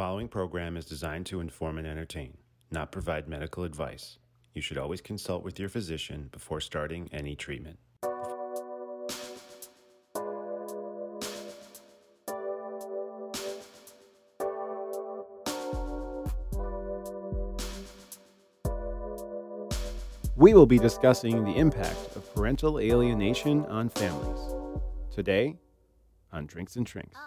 following program is designed to inform and entertain, not provide medical advice. You should always consult with your physician before starting any treatment. We will be discussing the impact of parental alienation on families. Today, on Drinks and Shrinks.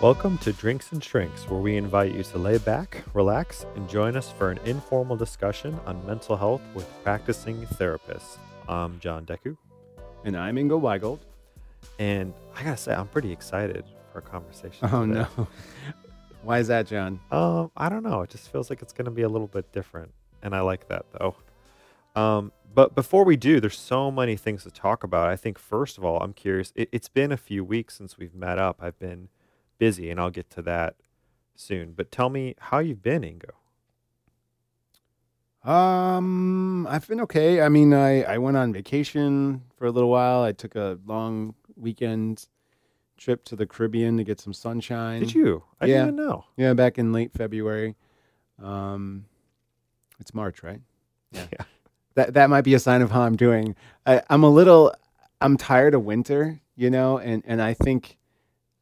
Welcome to Drinks and Shrinks, where we invite you to lay back, relax, and join us for an informal discussion on mental health with practicing therapists. I'm John Deku, And I'm Ingo Weigold. and I gotta say, I'm pretty excited for our conversation. Oh, today. no. Why is that, John? Um, I don't know. It just feels like it's going to be a little bit different, and I like that though. Um, but before we do, there's so many things to talk about. I think first of all, I'm curious. It, it's been a few weeks since we've met up. I've been busy, and I'll get to that soon. But tell me how you've been, Ingo. Um, I've been okay. I mean, I, I went on vacation for a little while. I took a long weekend trip to the Caribbean to get some sunshine. Did you? I Yeah. didn't know. Yeah, back in late February. Um, it's March, right? Yeah. That that might be a sign of how I'm doing. I, I'm a little. I'm tired of winter, you know, and and I think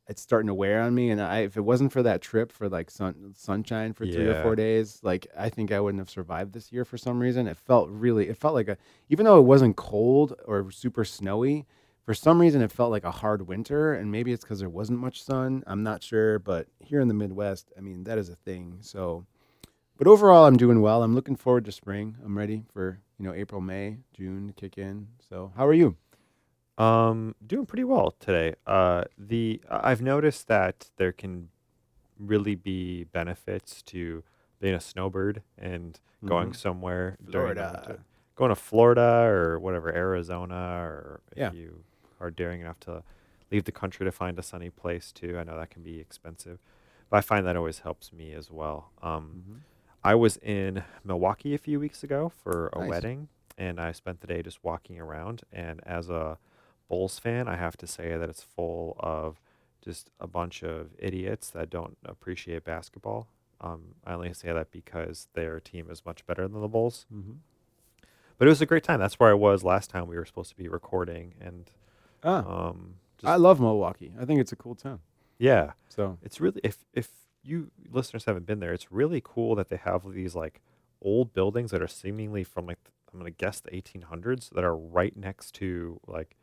it's starting to wear on me. And I, if it wasn't for that trip for like sun sunshine for three or Yeah. four days, like I think I wouldn't have survived this year for some reason. It felt really. It felt like a. Even though it wasn't cold or super snowy, for some reason it felt like a hard winter and maybe it's because there wasn't much sun i'm not sure but here in the midwest i mean that is a thing so but overall i'm doing well i'm looking forward to spring i'm ready for you know april may june to kick in so how are you Um, doing pretty well today. Uh, the I- I've noticed that there can really be benefits to being a snowbird and going Mhm. somewhere during the Florida. winter. going to Florida or whatever Arizona or if Yeah. you are daring enough to leave the country to find a sunny place too. I know that can be expensive, but I find that always helps me as well. Um, Mhm. I was in Milwaukee a few weeks ago for a Nice. wedding, and I spent the day just walking around. And as a Bulls fan, I have to say that it's full of just a bunch of idiots that don't appreciate basketball. Um, I only say that because their team is much better than the Bulls. Mhm. But it was a great time. That's where I was last time we were supposed to be recording, and ah, um, just, i love milwaukee i think it's a cool town yeah, so it's really if if you listeners haven't been there, it's really cool that they have these like old buildings that are seemingly from like I'm gonna guess the 1800s that are right next to like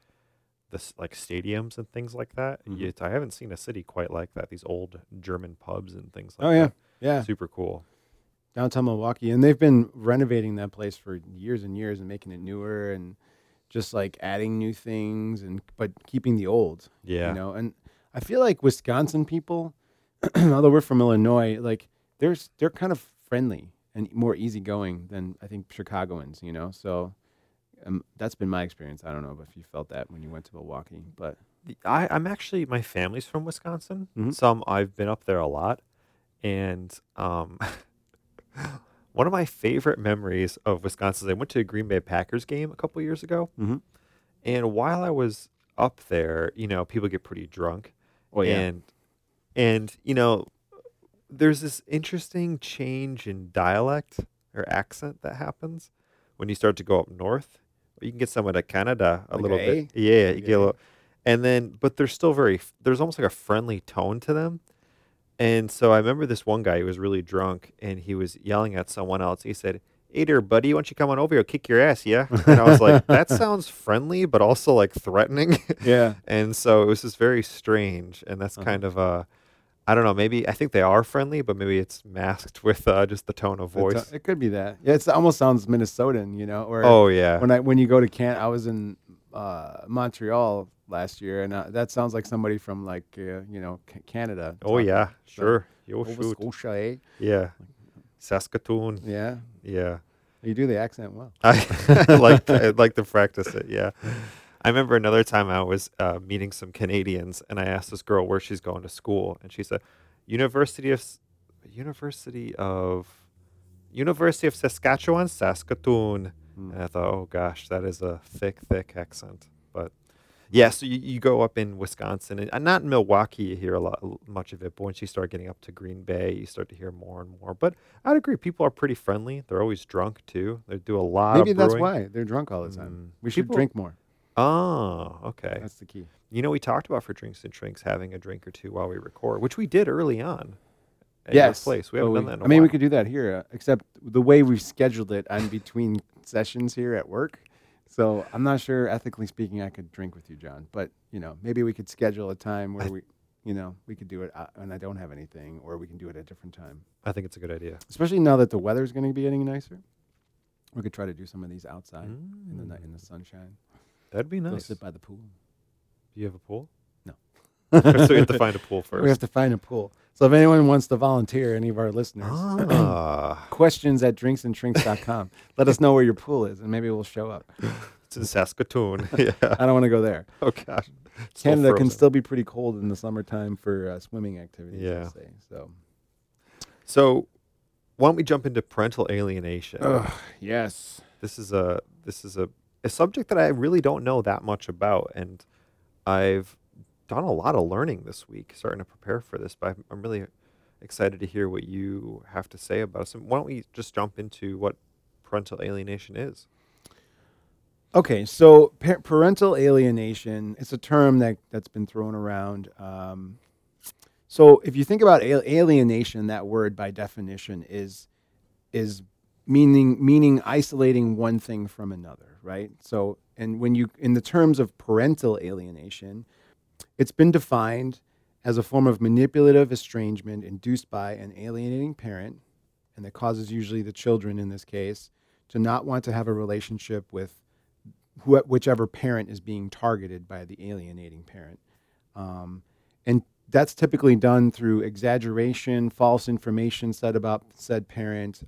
this like stadiums and things like that. Mhm. Yet I haven't seen a city quite like that. These old German pubs and things like oh yeah that. yeah Super cool. downtown Milwaukee, and they've been renovating that place for years and years and making it newer and just like adding new things and but keeping the old. Yeah. You know, and I feel like Wisconsin people, although we're from Illinois, like they're they're kind of friendly and more easygoing than I think Chicagoans. You know, so. Um, that's been my experience. I don't know if you felt that when you went to Milwaukee, but I, I'm actually my family's from Wisconsin, Mhm. so I'm- I've been up there a lot, and um, one of my favorite memories of Wisconsin is I went to a Green Bay Packers game a couple years ago, Mhm. and while I was up there, you know, people get pretty drunk, oh yeah, and and you know, there's this interesting change in dialect or accent that happens when you start to go up north. You can get someone to Canada a Like little a bit, yeah, you get a a- little, and then but they're still very. There's almost like a friendly tone to them. And so I remember this one guy who was really drunk and he was yelling at someone else. He said, Hey there, buddy, why don't you come on over here? Kick your ass, yeah? And I was like, That sounds friendly, but also like threatening. yeah. and so it was just very strange. And that's Uh-huh. kind of uh I don't know, maybe I think they are friendly, but maybe it's masked with uh, just the tone of voice. It could be that. Yeah, it's, it almost sounds Minnesotan, you know, or Oh yeah. when I when you go to Can, I was in uh, Montreal last year, and uh, that sounds like somebody from like uh, you know C- Canada. oh yeah, sure. Yo shoot. Scotia, eh? Yeah. Saskatoon. Yeah, Yeah. you do the accent well. I like I'd like to practice it. Yeah. I remember another time I was uh, meeting some Canadians, and I asked this girl where she's going to school, and she said, "University of University of University of Saskatchewan, Saskatoon." Mm. And I thought, oh gosh, that is a thick, thick accent. But yeah, so you, you go up in Wisconsin, and, not in Milwaukee, you hear a lot, much of it. But once you start getting up to Green Bay, you start to hear more and more. But I'd agree, people are pretty friendly. They're always drunk too. They do a lot. Maybe that's why they're drunk all the time. Mm. We should People- drink more. Oh, okay. That's the key. You know, we talked about for drinks and drinks having a drink or two while we record, which we did early on. At yes, your place. We haven't done that. In a I mean, we while. could do that here, uh, except the way we've scheduled it, I'm between sessions here at work. So I'm not sure, ethically speaking, I could drink with you, John. But you know, maybe we could schedule a time where I- we, you know, we could do it, uh, and I don't have anything, or we can do it at a different time. I think it's a good idea. Especially now that the weather's going to be getting nicer, we could try to do some of these outside in the in the sunshine. That'd be Go nice. sit by the pool. Do you have a pool? No. so we have to find a pool first. We have to find a pool. So if anyone wants to volunteer, any of our listeners, ah, questions at drinksandshrinks.com. Let us know where your pool is, and maybe we'll show up. it's in Saskatoon. yeah. I don't want to go there. Oh gosh. It's still Canada can frozen. still be pretty cold in the summertime for uh, swimming activities. Yeah. Say. So. So, why don't we jump into parental alienation? yes. This is a this is a a subject that I really don't know that much about, and I've done a lot of learning this week, starting to prepare for this. But I'm, really excited to hear what you have to say about it. So why don't we just jump into what parental alienation is? Okay, so pa- parental alienation it's a term that that's been thrown around. Um, so if you think about al- alienation, that word by definition is is meaning meaning isolating one thing from another, right? So and when you in the terms of parental alienation, it's been defined as a form of manipulative estrangement induced by an alienating parent, and that causes usually the children in this case to not want to have a relationship with wh- whichever parent is being targeted by the alienating parent. Um, and that's typically done through exaggeration, false information said about said parent.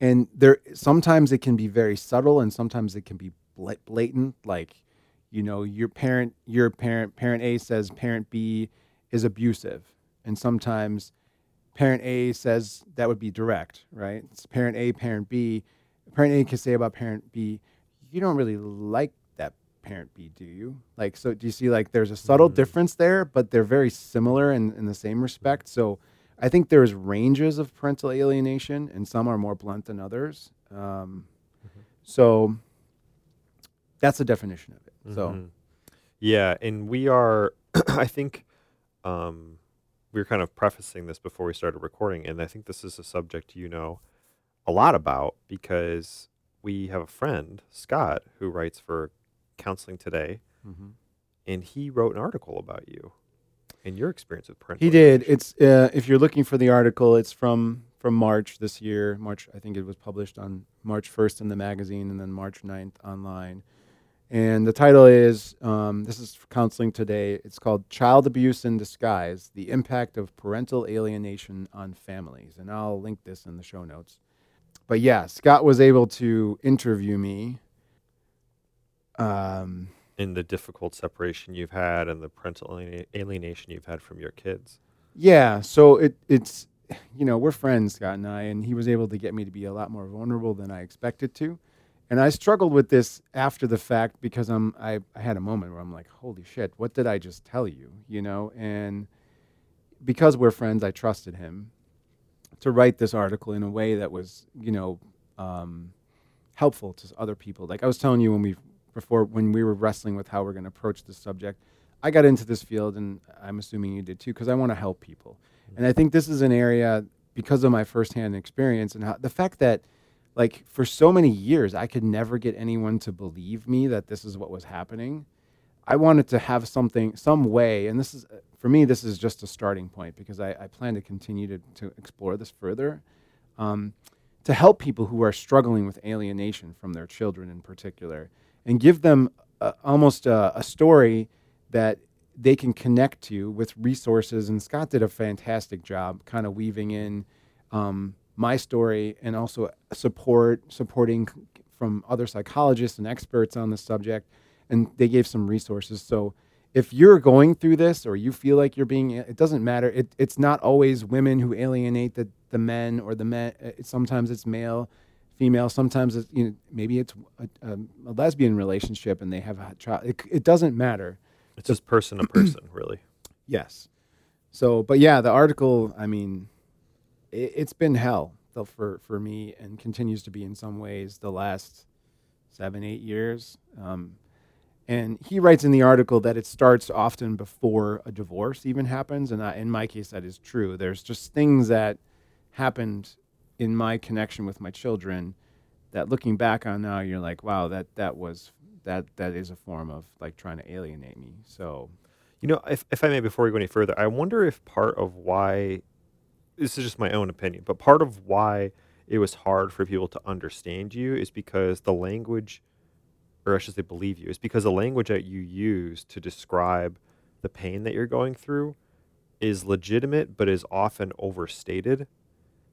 And there sometimes it can be very subtle and sometimes it can be blatant like you know your parent your parent parent A says parent B is abusive and sometimes parent A says that would be direct, right? It's parent A, parent B. Parent A can say about parent B, you don't really like that parent B, do you? Like, so do you see like there's a subtle Mm. difference there, but they're very similar in, in the same respect. So I think there's ranges of parental alienation, and some are more blunt than others. Um, So that's the definition of it. So Mhm. yeah, and we are, I think, um, we were kind of prefacing this before we started recording, and I think this is a subject you know a lot about because we have a friend, Scott, who writes for Counseling Today, Mhm. and he wrote an article about you and your experience with parental. He did. It's uh, if you're looking for the article, it's from from March this year. March, I think it was published on March 1st in the magazine, and then March 9th online. And the title is um, this is for counseling today. It's called "Child Abuse in Disguise: The Impact of Parental Alienation on Families." And I'll link this in the show notes. But yeah, Scott was able to interview me. Um, in the difficult separation you've had and the parental aliena- alienation you've had from your kids. Yeah, so it it's you know we're friends Scott and I, and he was able to get me to be a lot more vulnerable than I expected to, and I struggled with this after the fact because I'm I, I had a moment where I'm like, holy shit, what did I just tell you? You know, and because we're friends, I trusted him to write this article in a way that was you know um, helpful to other people. Like I was telling you when we before when we were wrestling with how we're going to approach this subject. I got into this field, and I'm assuming you did too, because I want to help people. And I think this is an area because of my firsthand experience and how the fact that, like, for so many years, I could never get anyone to believe me that this is what was happening. I wanted to have something, some way, and this is, for me, this is just a starting point because I, I plan to continue to, to explore this further. Um, to help people who are struggling with alienation from their children in particular and give them almost a, a story that they can connect to with resources. And Scott did a fantastic job kind of weaving in um, my story and also support supporting from other psychologists and experts on the subject. And they gave some resources. So if you're going through this or you feel like you're being, it doesn't matter. It, it's not always women who alienate the, the men or the men. uh, Sometimes it's male female. Sometimes it's, you know, maybe it's a, a, a lesbian relationship and they have a child. It, it doesn't matter. It's just person to person, really. Yes. So, but yeah, the article. I mean, it, it's been hell for for me, and continues to be in some ways the last seven eight years. Um, and he writes in the article that it starts often before a divorce even happens, and I, in my case, that is true. There's just things that happened in my connection with my children that, looking back on now, you're like, wow, that that was that that is a form of like trying to alienate me. So You know, if, if I may, before we go any further, I wonder if part of why this is just my own opinion, but part of why it was hard for people to understand you is because the language, or I should say, believe you, is because the language that you use to describe the pain that you're going through is legitimate, but is often overstated.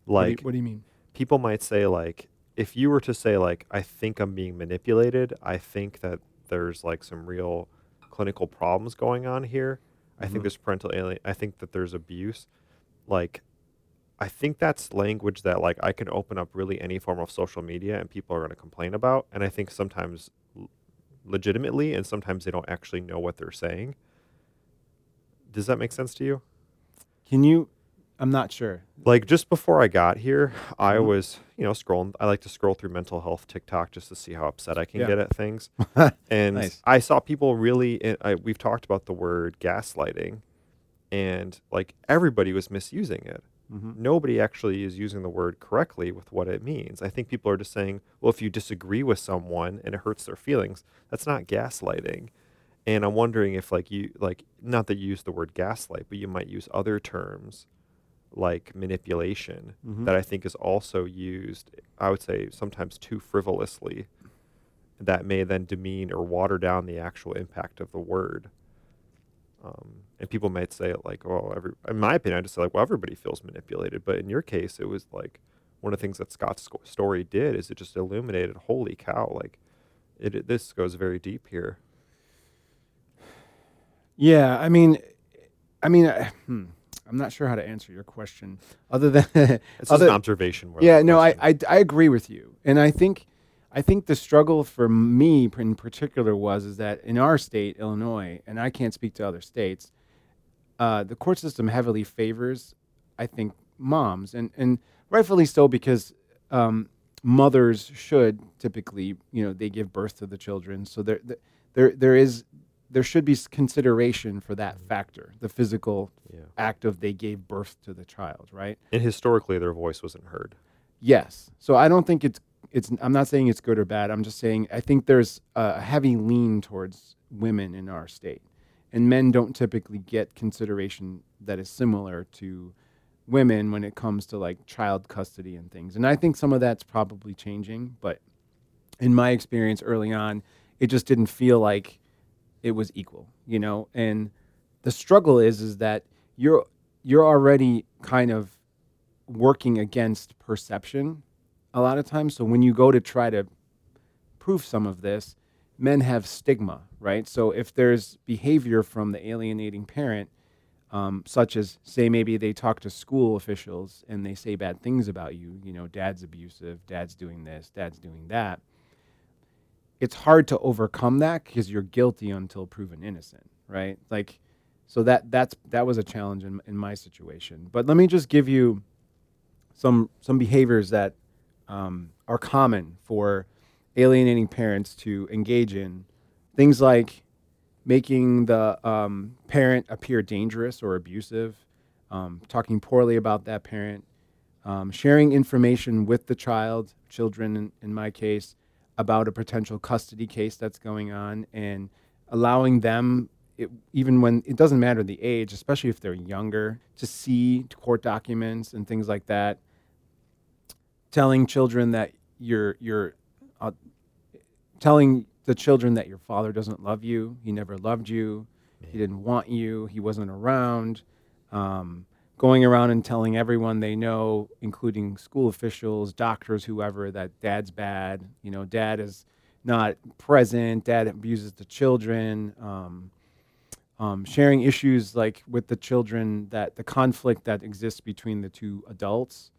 What do you- Like, what do you mean? people might say like if you were to say like i think i'm being manipulated i think that there's like some real clinical problems going on here i Mhm. think there's parental alien i think that there's abuse like i think that's language that like i can open up really any form of social media and people are going to complain about and i think sometimes l- legitimately and sometimes they don't actually know what they're saying does that make sense to you Can you? I'm not sure. like just before I got here, I Mhm. was, you know, scrolling. I like to scroll through mental health TikTok just to see how upset I can Yeah. get at things. And Nice. I saw people really. and I, we've talked about the word gaslighting, and like everybody was misusing it. hmm Nobody actually is using the word correctly with what it means. I think people are just saying, well, if you disagree with someone and it hurts their feelings, that's not gaslighting. And I'm wondering if, like, you, like, not that you use the word gaslight, but you might use other terms like manipulation Mhm. that I think is also used, I would say, sometimes too frivolously, that may then demean or water down the actual impact of the word. Um, and people might say it like, "Oh, every." In my opinion, I just say like, "Well, everybody feels manipulated," but in your case, it was like one of the things that Scott's story did is it just illuminated, "Holy cow!" Like, it, it this goes very deep here. Yeah, I mean, I mean, I, hmm, I'm not sure how to answer your question, other than It's just other, an observation. Yeah, no, I. I I agree with you, and I think I think the struggle for me in particular was is that in our state, Illinois, and I can't speak to other states, uh, the court system heavily favors, I think, moms, and and rightfully so because um, mothers should typically, you know, they give birth to the children, so there there there is there should be consideration for that mm. factor, the physical yeah. act of they gave birth to the child, right? And historically, their voice wasn't heard. Yes. So I don't think it's it's. I'm not saying it's good or bad. I'm just saying I think there's a heavy lean towards women in our state, and men don't typically get consideration that is similar to women when it comes to like child custody and things. And I think some of that's probably changing, but in my experience early on, it just didn't feel like it was equal, you know. And the struggle is is that you're you're already kind of working against perception a lot of times. So when you go to try to prove some of this, men have stigma, right? So if there's behavior from the alienating parent, um, such as say maybe they talk to school officials and they say bad things about you, you know, dad's abusive, dad's doing this, dad's doing that. It's hard to overcome that because you're guilty until proven innocent, right? Like, so that that's that was a challenge in, in my situation. But let me just give you some some behaviors that um, are common for alienating parents to engage in. Things like making the um, parent appear dangerous or abusive, um, talking poorly about that parent, um, sharing information with the child, children in, in my case, about a potential custody case that's going on, and allowing them, it, even when it doesn't matter the age, especially if they're younger, to see court documents and things like that. Telling children that you're you're uh, telling the children that your father doesn't love you, he never loved you, he didn't want you, he wasn't around. Um, going around and telling everyone they know, including school officials, doctors, whoever, that dad's bad. You know, dad is not present. Dad abuses the children. Um, um, sharing issues like with the children that the conflict that exists between the two adults,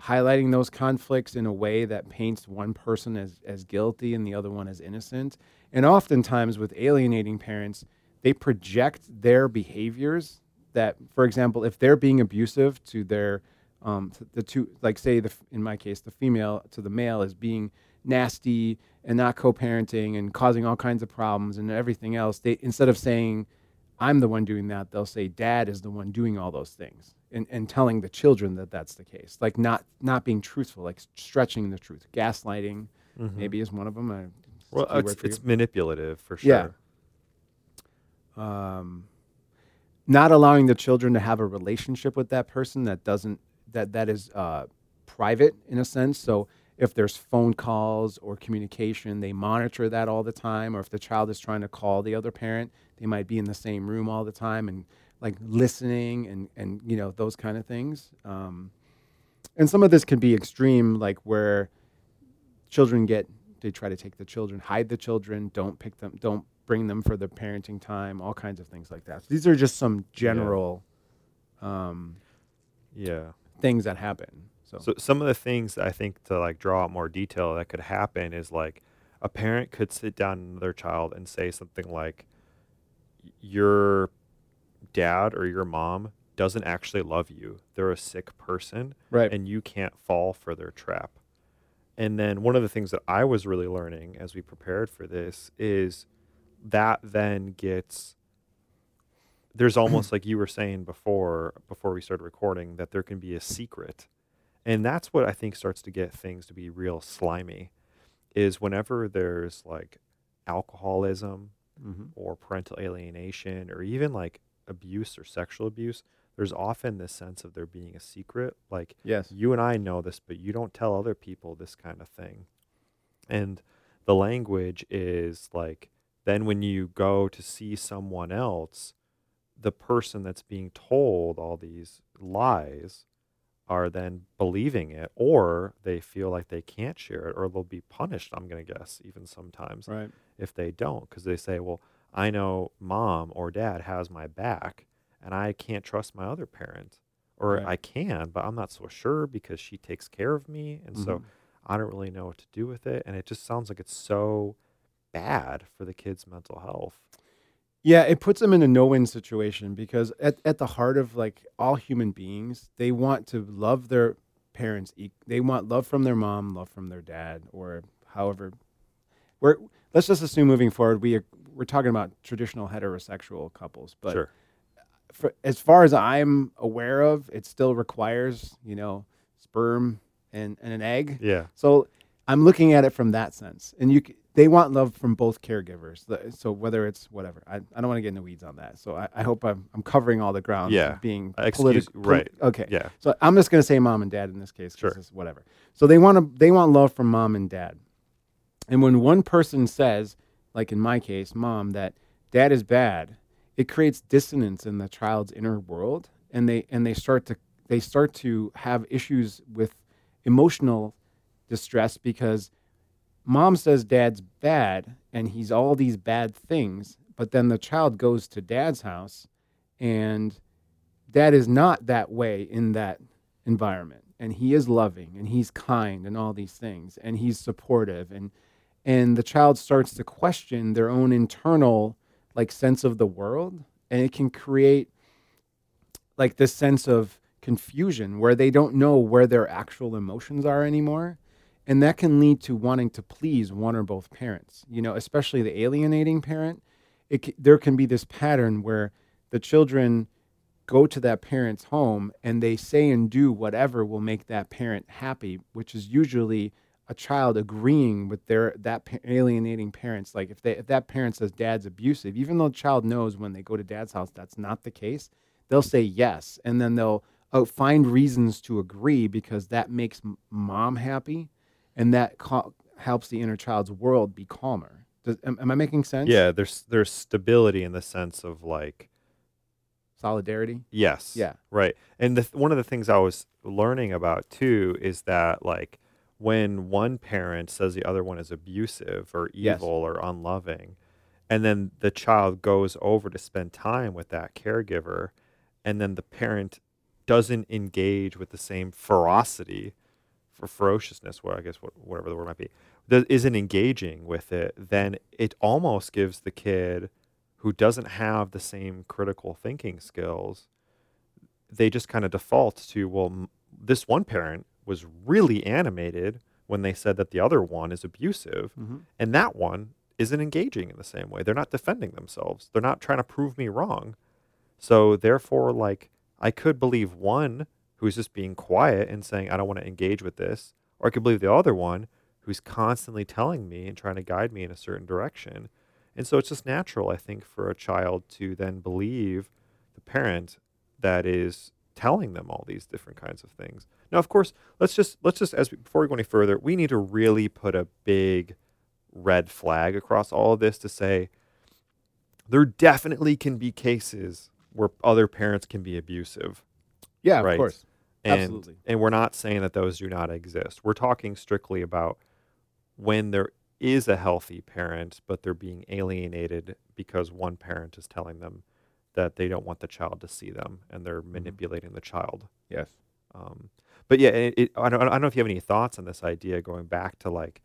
highlighting those conflicts in a way that paints one person as, as guilty and the other one as innocent. And oftentimes with alienating parents, they project their behaviors that, for example, if they're being abusive to their, um, to the two, like say, the, in my case, the female to the male is being nasty and not co-parenting and causing all kinds of problems and everything else, they, instead of saying, I'm the one doing that, they'll say, dad is the one doing all those things and, and telling the children that that's the case, like not not being truthful, like stretching the truth. Gaslighting Mhm. maybe is one of them. I, Well, a it's, it's manipulative for sure. Yeah. um, not allowing the children to have a relationship with that person that doesn't that that is uh, private in a sense. So if there's phone calls or communication, they monitor that all the time. Or if the child is trying to call the other parent, they might be in the same room all the time and like listening and and you know those kind of things. Um, and some of this can be extreme, like where children get they try to take the children, hide the children, don't pick them, don't bring them for the parenting time, all kinds of things like that. These are just some general um, Yeah. things that happen. So, So some of the things I think to like draw out more detail that could happen is like a parent could sit down with their child and say something like, "Your dad or your mom doesn't actually love you. They're a sick person, right, and you can't fall for their trap." And then one of the things that I was really learning as we prepared for this is that then gets there's almost like you were saying before before we started recording that there can be a secret. And that's what i think starts to get things to be real slimy is whenever there's like alcoholism hmm or parental alienation or even like abuse or sexual abuse there's often this sense of there being a secret. Like yes, you and I know this, but you don't tell other people this kind of thing. And the language is like, then when you go to see someone else, the person that's being told all these lies are then believing it, or they feel like they can't share it, or they'll be punished, I'm going to guess, even sometimes right, if they don't, because they say, well, I know mom or dad has my back, and I can't trust my other parent. Or Right. I can, but I'm not so sure because she takes care of me. And so Mhm. I don't really know what to do with it. And it just sounds like it's so bad for the kid's mental health. Yeah, it puts them in a no-win situation because at, at the heart of like all human beings, they want to love their parents. They want love from their mom, love from their dad, or however. We're let's just assume moving forward, we are, we're talking about traditional heterosexual couples, but sure. for, as far as I'm aware of, it still requires you know sperm and, and an egg. Yeah. So I'm looking at it from that sense, and you they want love from both caregivers. So whether it's whatever, I, I don't want to get in the weeds on that. So I, I hope I'm I'm covering all the ground. Yeah. being uh, political. right. okay. Yeah. So I'm just gonna say mom and dad in this case. Sure. it's whatever. So they want to they want love from mom and dad, and when one person says, like in my case, mom, that dad is bad, it creates dissonance in the child's inner world, and they and they start to they start to have issues with emotional distress because mom says dad's bad and he's all these bad things, but then the child goes to dad's house and dad is not that way in that environment. And he is loving and he's kind and all these things and he's supportive. And and the child starts to question their own internal like sense of the world. And it can create like this sense of confusion where they don't know where their actual emotions are anymore and that can lead to wanting to please one or both parents you know especially the alienating parent. It c- there can be this pattern where the children go to that parent's home and they say and do whatever will make that parent happy which is usually a child agreeing with their that pa- alienating parents. Like if they if that parent says dad's abusive even though the child knows when they go to dad's house that's not the case they'll say yes. And then they'll uh, find reasons to agree because that makes m- mom happy and that cal- helps the inner child's world be calmer Does, am, am i making sense Yeah. There's there's stability in the sense of like solidarity Yes. Yeah. Right. And the, one of the things I was learning about too is that like when one parent says the other one is abusive or Yes. evil or unloving, and then the child goes over to spend time with that caregiver, and then the parent doesn't engage with the same ferocity for ferociousness, what I guess what, whatever the word might be, that isn't engaging with it, then it almost gives the kid who doesn't have the same critical thinking skills, they just kind of default to, well, m- this one parent was really animated when they said that the other one is abusive, Mm-hmm. and that one isn't engaging in the same way. They're not defending themselves. They're not trying to prove me wrong. So therefore, like I could believe one who's just being quiet and saying I don't want to engage with this, or I could believe the other one who's constantly telling me and trying to guide me in a certain direction. And so it's just natural, I think, for a child to then believe the parent that is telling them all these different kinds of things. Now, of course, let's just let's just as we, before we go any further, we need to really put a big red flag across all of this to say there definitely can be cases where other parents can be abusive. Yeah, right? of course. And, Absolutely. And we're not saying that those do not exist. We're talking strictly about when there is a healthy parent, but they're being alienated because one parent is telling them that they don't want the child to see them and they're manipulating the child. Yes. Um, but yeah, it, it, I, don't, I don't know if you have any thoughts on this idea going back to like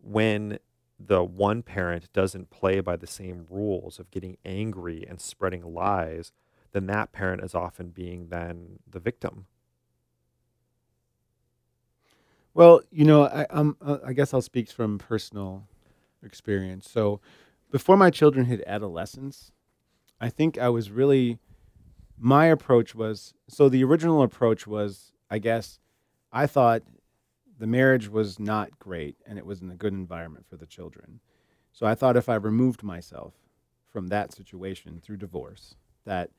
when the one parent doesn't play by the same rules of getting angry and spreading lies, then that parent is often being then the victim. Well, you know, I, uh, I guess I'll speak from personal experience. So, before my children hit adolescence, I think I was really, my approach was so the original approach was, I guess, I thought the marriage was not great and it wasn't a good environment for the children. So, I thought if I removed myself from that situation through divorce, that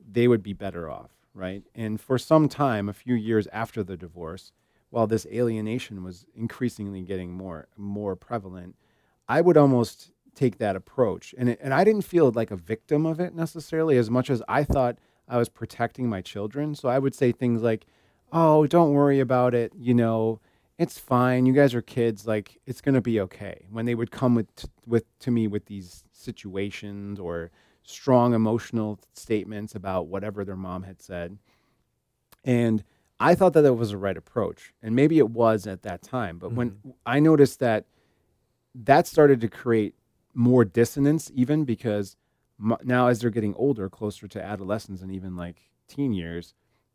they would be better off, right? And for some time, a few years after the divorce, while this alienation was increasingly getting more more prevalent, I would almost take that approach, and it, and I didn't feel like a victim of it necessarily as much as I thought I was protecting my children. So I would say things like, "Oh, don't worry about it. You know, it's fine. You guys are kids. Like it's gonna be okay." When they would come with with to me with these situations or strong emotional statements about whatever their mom had said, and I thought that that was the right approach, and maybe it was at that time. But when I noticed that that started to create more dissonance, even because m- now as they're getting older, closer to adolescence and even like teen years,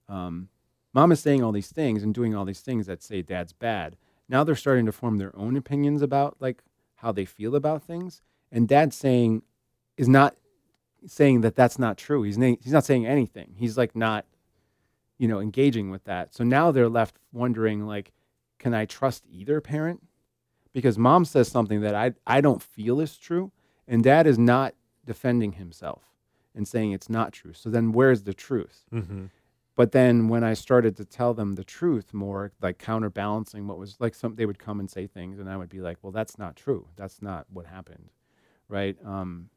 um, mom is saying all these things and doing all these things that say dad's bad. Now they're starting to form their own opinions about like how they feel about things, and dad's saying is not saying that that's not true. He's na- he's not saying anything. He's like not you know engaging with that. So now they're left wondering like can i trust either parent? Because mom says something that i i don't feel is true and dad is not defending himself and saying it's not true. So then where's the truth? Mm-hmm. but then when i started to tell them the truth more like counterbalancing what was like some they would come and say things and i would be like well that's not true. That's not what happened. Right? Um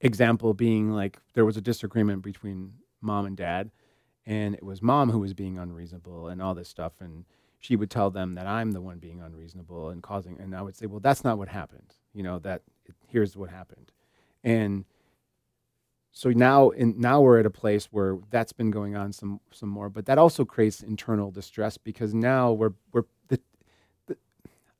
example being like there was a disagreement between mom and dad and it was mom who was being unreasonable and all this stuff and she would tell them that i'm the one being unreasonable and causing and i would say well that's not what happened you know that here's what happened. And so now in now we're at a place where that's been going on some some more but that also creates internal distress because now we're we're the, the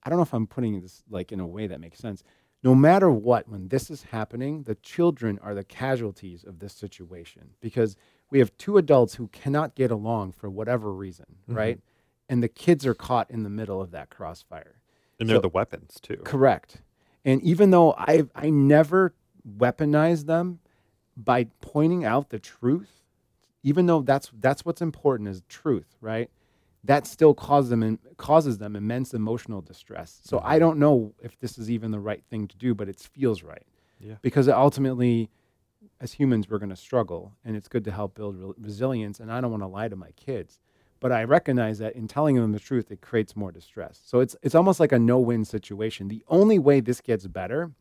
i don't know if i'm putting this like in a way that makes sense. No matter what when this is happening the children are the casualties of this situation because we have two adults who cannot get along for whatever reason mm-hmm. right and the kids are caught in the middle of that crossfire And they're the weapons too. Correct. And even though I I never weaponize them by pointing out the truth, even though that's that's what's important is truth, right? That still causes them in, causes them immense emotional distress. So mm-hmm. I don't know if this is even the right thing to do, but it feels right. Yeah. Because ultimately, as humans, we're going to struggle, and it's good to help build re- resilience. And I don't want to lie to my kids, but I recognize that in telling them the truth, it creates more distress. So it's it's almost like a no-win situation. The only way this gets better,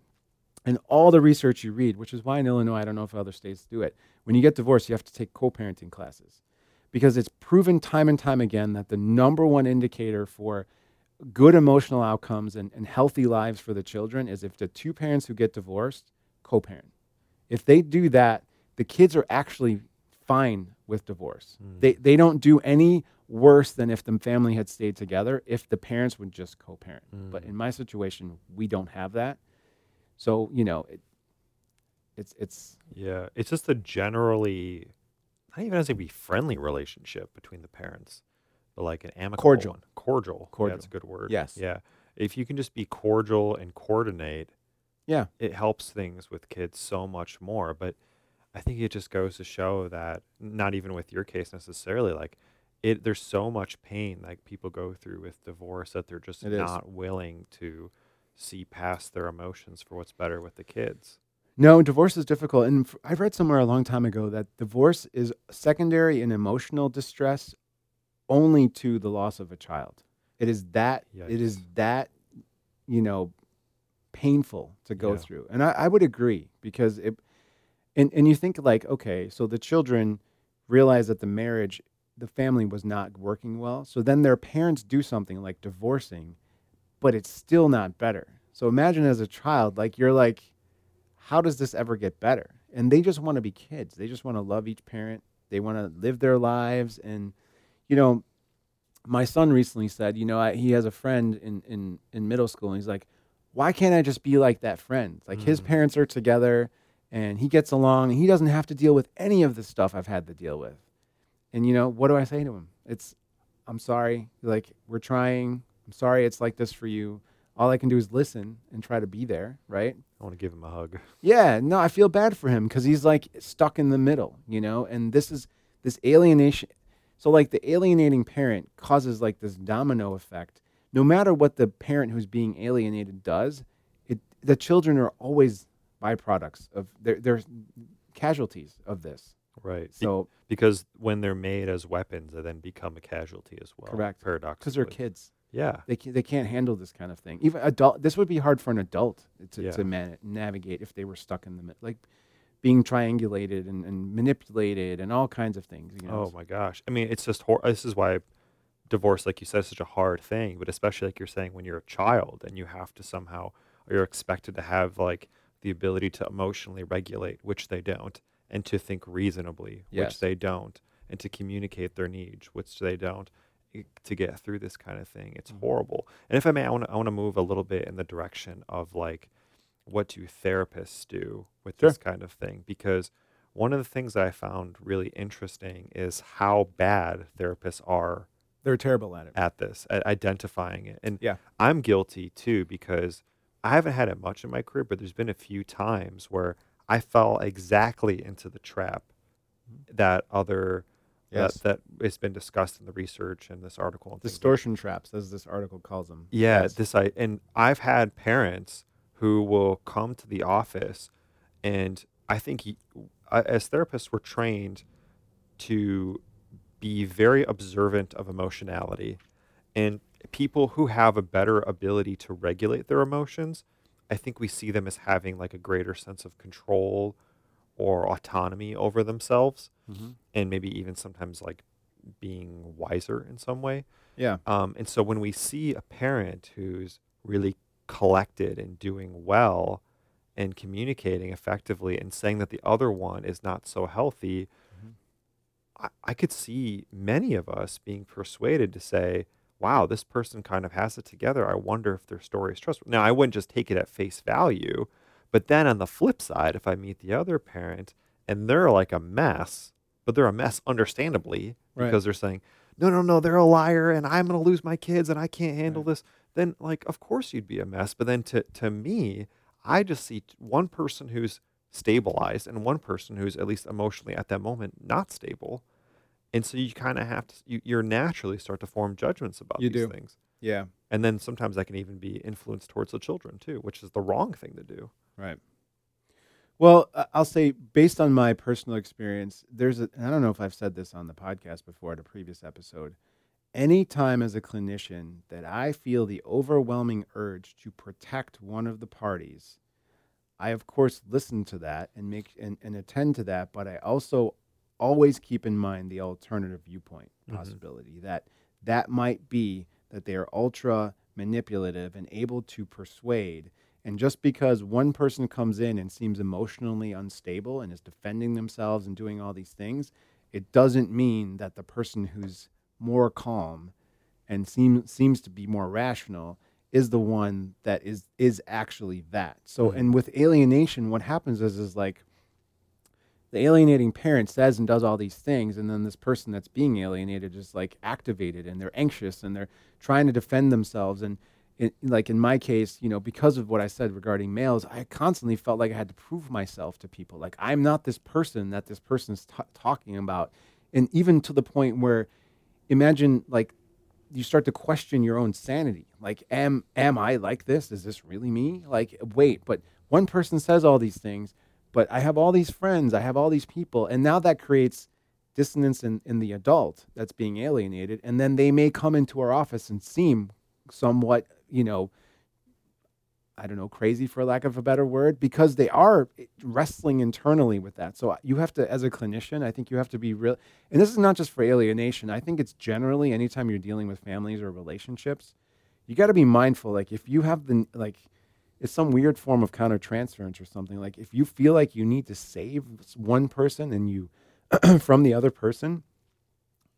and all the research you read, which is why in Illinois, I don't know if other states do it. When you get divorced, you have to take co-parenting classes because it's proven time and time again that the number one indicator for good emotional outcomes and, and healthy lives for the children is if the two parents who get divorced co-parent. If they do that, the kids are actually fine with divorce. They they don't do any worse than if the family had stayed together if the parents would just co-parent. But Mm. in my situation, we don't have that. So, you know, it, it's it's Yeah, it's just a generally not even as a be friendly relationship between the parents, but like an amicable Cordial. one. Cordial. Yeah, that's a good word. Yes. Yeah. If you can just be cordial and coordinate, yeah, it helps things with kids so much more. But I think it just goes to show that not even with your case necessarily, like it there's so much pain like people go through with divorce that they're just It is. not willing to see past their emotions for what's better with the kids. No, divorce is difficult. And f- I've read somewhere a long time ago that divorce is secondary in emotional distress only to the loss of a child. It is that it is Yikes. that you know painful to go Yeah. through. And I, I would agree because it and, and you think like, okay, so the children realize that the marriage, the family was not working well. So then their parents do something like divorcing, but it's still not better. So imagine as a child, like you're like, how does this ever get better? And they just want to be kids. They just want to love each parent. They want to live their lives. And, you know, my son recently said, you know, I, he has a friend in, in, in middle school, and he's like, why can't I just be like that friend? Like his Mm. parents are together and he gets along and he doesn't have to deal with any of the stuff I've had to deal with. And, you know, what do I say to him? It's, I'm sorry. Like, we're trying. I'm sorry it's like this for you. All I can do is listen and try to be there, right? I want to give him a hug. Yeah, no, I feel bad for him because he's like stuck in the middle, you know. And this is this alienation. So like the alienating parent causes like this domino effect. No matter what the parent who's being alienated does, it the children are always byproducts of they're they're casualties of this. Right. So because when they're made as weapons, they then become a casualty as well. Correct. Paradox. because they're kids, Yeah. they can, they can't handle this kind of thing. Even adult, this would be hard for an adult to, Yeah. to man, navigate if they were stuck in the mid, like being triangulated and, and manipulated and all kinds of things. You know? Oh my gosh. I mean, it's just hor- this is why divorce, like you said, is such a hard thing. But especially like you're saying, when you're a child and you have to somehow, or you're expected to have like the ability to emotionally regulate, which they don't, and to think reasonably, Yes. which they don't, and to communicate their needs, which they don't. To get through this kind of thing, it's Mhm. horrible. And if I may, I want to I want to move a little bit in the direction of like, what do therapists do with Sure. this kind of thing? Because one of the things that I found really interesting is how bad therapists are They're terrible at it. at this, at identifying it. And Yeah. I'm guilty too because I haven't had it much in my career, but there's been a few times where I fell exactly into the trap mm-hmm. that other Yes. that that has been discussed in the research and this article and things like Distortion traps, as this article calls them. yeah, Yes. this I and I've had parents who will come to the office, and I think I- as therapists we're trained to be very observant of emotionality, and people who have a better ability to regulate their emotions, I think we see them as having like a greater sense of control or autonomy over themselves, Mhm. and maybe even sometimes like being wiser in some way. Yeah. Um, and so when we see a parent who's really collected and doing well and communicating effectively and saying that the other one is not so healthy. I, I could see many of us being persuaded to say, wow, this person kind of has it together. I wonder if their story is trustworthy. Now, I wouldn't just take it at face value, but then on the flip side, if I meet the other parent and they're like a mess, but they're a mess understandably Right. because they're saying, no, no, no, they're a liar and I'm going to lose my kids and I can't handle Right. this, then like, of course you'd be a mess. But then to, to me, I just see one person who's stabilized and one person who's at least emotionally at that moment not stable. And so you kind of have to, you, you're naturally start to form judgments about You these do. things. Yeah. And then sometimes that can even be influenced towards the children too, which is the wrong thing to do. Right. Well, I'll say based on my personal experience, there's a, and I don't know if I've said this on the podcast before at a previous episode. Anytime as a clinician that I feel the overwhelming urge to protect one of the parties, I of course listen to that and make and, and attend to that, but I also always keep in mind the alternative viewpoint Mhm. possibility that that might be that they are ultra manipulative and able to persuade and just because one person comes in and seems emotionally unstable and is defending themselves and doing all these things, it doesn't mean that the person who's more calm and seem, seems to be more rational is the one that is is actually that. So Mhm. and with alienation what happens is is like the alienating parent says and does all these things and then this person that's being alienated is like activated and they're anxious and they're trying to defend themselves and it, like in my case you know because of what i said regarding males i constantly felt like i had to prove myself to people like i'm not this person that this person's t- talking about and even to the point where imagine like you start to question your own sanity. Like am am i like this? Is this really me? Like wait but one person says all these things but i have all these friends i have all these people and now that creates dissonance in, in the adult that's being alienated and then they may come into our office and seem somewhat you know i don't know crazy for lack of a better word because they are wrestling internally with that. So uh, you have to as a clinician i think you have to be real and this is not just for alienation. I think it's generally anytime you're dealing with families or relationships you got to be mindful like if you have the like it's some weird form of countertransference or something. Like if you feel like you need to save one person and you from the other person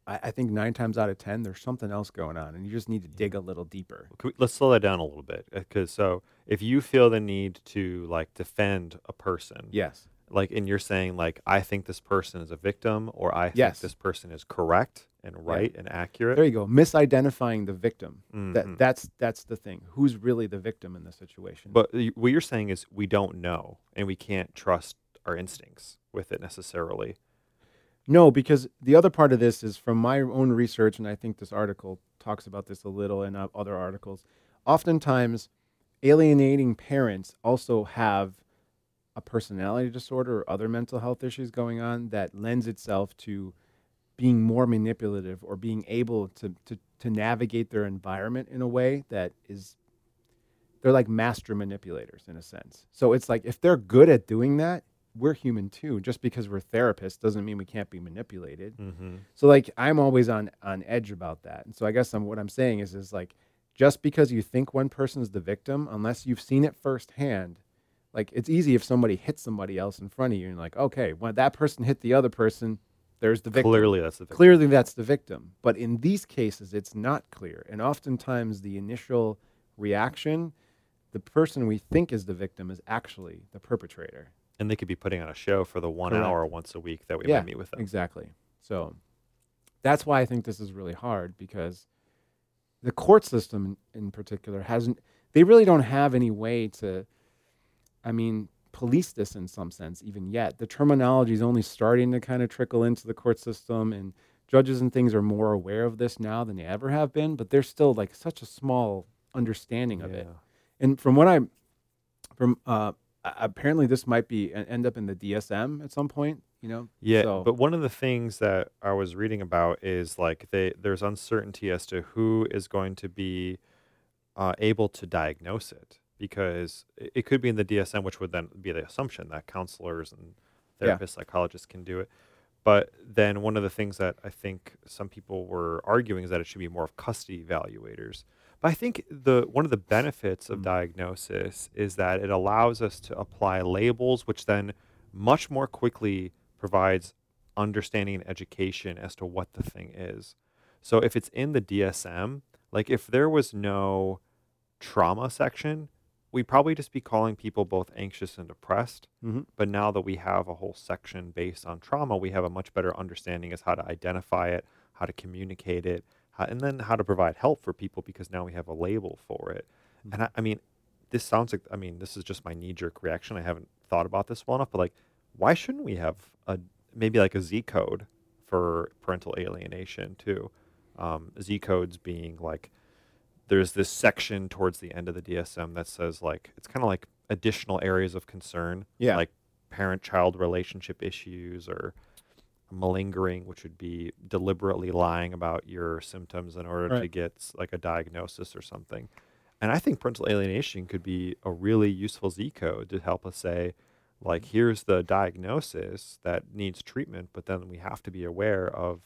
I, I think nine times out of ten there's something else going on and you just need to dig a little deeper. We- let's slow that down a little bit because so if you feel the need to like defend a person yes. like and you're saying like i think this person is a victim or i think Yes. this person is correct and right and accurate there you go. Misidentifying the victim. Mhm. that that's that's the thing. Who's really the victim in this situation? But y- what you're saying is we don't know and we can't trust our instincts with it necessarily No, because the other part of this is from my own research, and I think this article talks about this a little in uh, other articles. Oftentimes, alienating parents also have a personality disorder or other mental health issues going on that lends itself to being more manipulative or being able to, to, to navigate their environment in a way that is they're like master manipulators in a sense. So it's like if they're good at doing that, we're human too. Just because we're therapists doesn't mean we can't be manipulated. mm-hmm. So like I'm always on on edge about that. And so I guess I'm, what I'm saying is is like just because you think one person's the victim, unless you've seen it firsthand, like it's easy if somebody hits somebody else in front of you and like okay, when that person hit the other person, there's the victim. clearly that's the victim. Clearly that's the victim. But in these cases it's not clear. And oftentimes the initial reaction, the person we think is the victim is actually the perpetrator. And they could be putting on a show for the one Correct. hour once a week that we Yeah, might meet with them Exactly. So that's why I think this is really hard because the court system in, in particular hasn't, they really don't have any way to, I mean, police this in some sense even yet. The terminology is only starting to kind of trickle into the court system and judges and things are more aware of this now than they ever have been, but there's still like such a small understanding of it. And from what I'm from uh, apparently this might be end up in the DSM at some point. You know. Yeah, So- but one of the things that I was reading about is like they there's uncertainty as to who is going to be uh, able to diagnose it because it, could be in the DSM, which would then be the assumption that counselors and Yeah. therapists, psychologists can do it. But then one of the things that I think some people were arguing is that it should be more of custody evaluators. But I think the one of the benefits of Mm. diagnosis is that it allows us to apply labels, which then much more quickly provides understanding and education as to what the thing is. So if it's in the DSM, like if there was no trauma section, we'd probably just be calling people both anxious and depressed. Mhm. But now that we have a whole section based on trauma, we have a much better understanding as how to identify it, how to communicate it, how, and then how to provide help for people because now we have a label for it. And I, I mean, this sounds like I mean, this is just my knee jerk reaction. I haven't thought about this well enough, but like, why shouldn't we have a maybe like a Z code for parental alienation too? Um, Z codes being like there's this section towards the end of the DSM that says like it's kind of like additional areas of concern, Yeah. like parent-child relationship issues or malingering, which would be deliberately lying about your symptoms in order to get like a diagnosis or something. And I think parental alienation could be a really useful Z code to help us say, like, mm. here's the diagnosis that needs treatment, but then we have to be aware of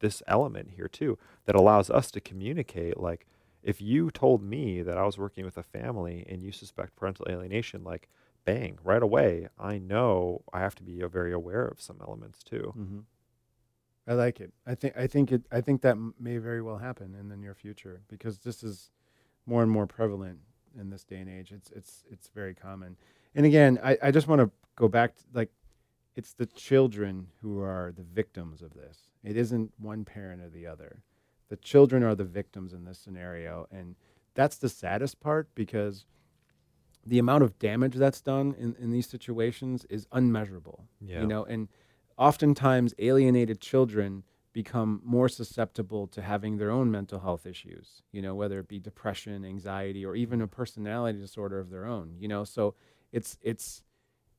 this element here too that allows us to communicate. Like, if you told me that I was working with a family and you suspect parental alienation, like, bang, right away, I know I have to be uh, very aware of some elements too. Mm-hmm. I like it. I think I think it I think that m- may very well happen in the near future because this is more and more prevalent in this day and age. It's it's it's very common. And again, I, I just want to go back to like it's the children who are the victims of this. It isn't one parent or the other. The children are the victims in this scenario and that's the saddest part because the amount of damage that's done in, in these situations is unmeasurable. Yeah. You know, and oftentimes alienated children become more susceptible to having their own mental health issues, you know, whether it be depression, anxiety, or even a personality disorder of their own, you know. So it's it's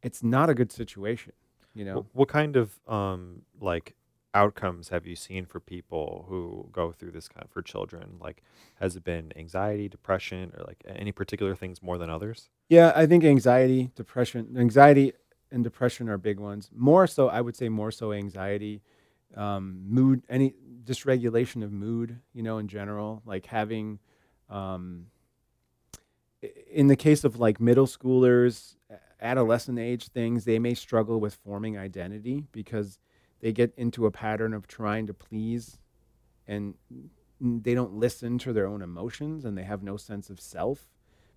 it's not a good situation, you know. Wh- What kind of um like outcomes have you seen for people who go through this kind for children? Like, has it been anxiety, depression, or like any particular things more than others? Yeah, I think anxiety, depression, anxiety and depression are big ones. More so, I would say more so anxiety, um, mood, any dysregulation of mood, you know, in general, like having, um, in the case of like middle schoolers, adolescent age things, they may struggle with forming identity because they get into a pattern of trying to please and they don't listen to their own emotions and they have no sense of self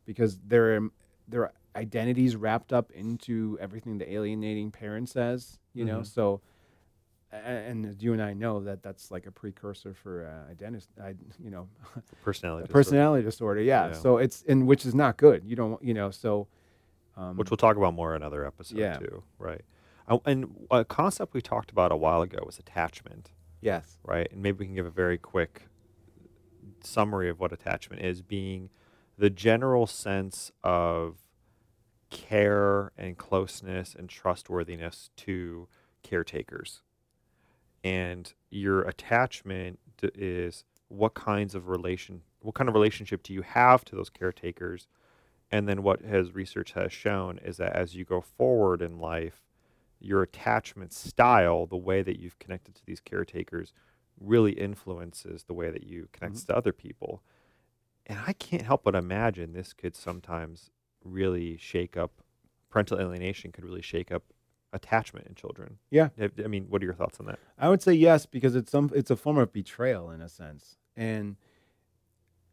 because their their identities wrapped up into everything the alienating parent says you know Mhm. so a- and you and I know that that's like a precursor for uh, identity, you know, Personality, disorder, personality disorder. Yeah. Yeah. So it's and which is not good. You don't, you know, so. Um, which we'll talk about more in another episode Yeah. too, right? And a concept we talked about a while ago was attachment, yes. right? And maybe we can give a very quick summary of what attachment is being the general sense of care and closeness and trustworthiness to caretakers. And your attachment is what kinds of relation what kind of relationship do you have to those caretakers? And then what has research has shown is that as you go forward in life, your attachment style, the way that you've connected to these caretakers, really influences the way that you connect mm-hmm. to other people. And I can't help but imagine this could sometimes really shake up parental alienation could really shake up attachment in children. Yeah. I mean, what are your thoughts on that? I would say yes because it's some it's a form of betrayal in a sense, and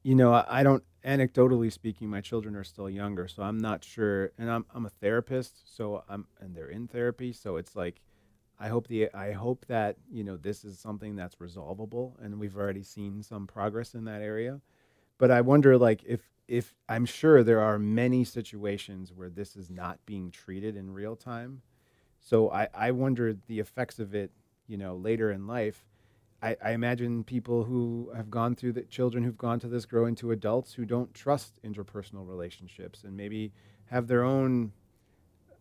you know I, I don't anecdotally speaking, my children are still younger, so I'm not sure, and I'm I'm a therapist, so I'm and they're in therapy, so it's like I hope the I hope that you know this is something that's resolvable, and we've already seen some progress in that area, but I wonder like if if I'm sure there are many situations where this is not being treated in real time. So I, I wonder the effects of it, you know, later in life. I, I imagine people who have gone through the children who've gone to this grow into adults who don't trust interpersonal relationships and maybe have their own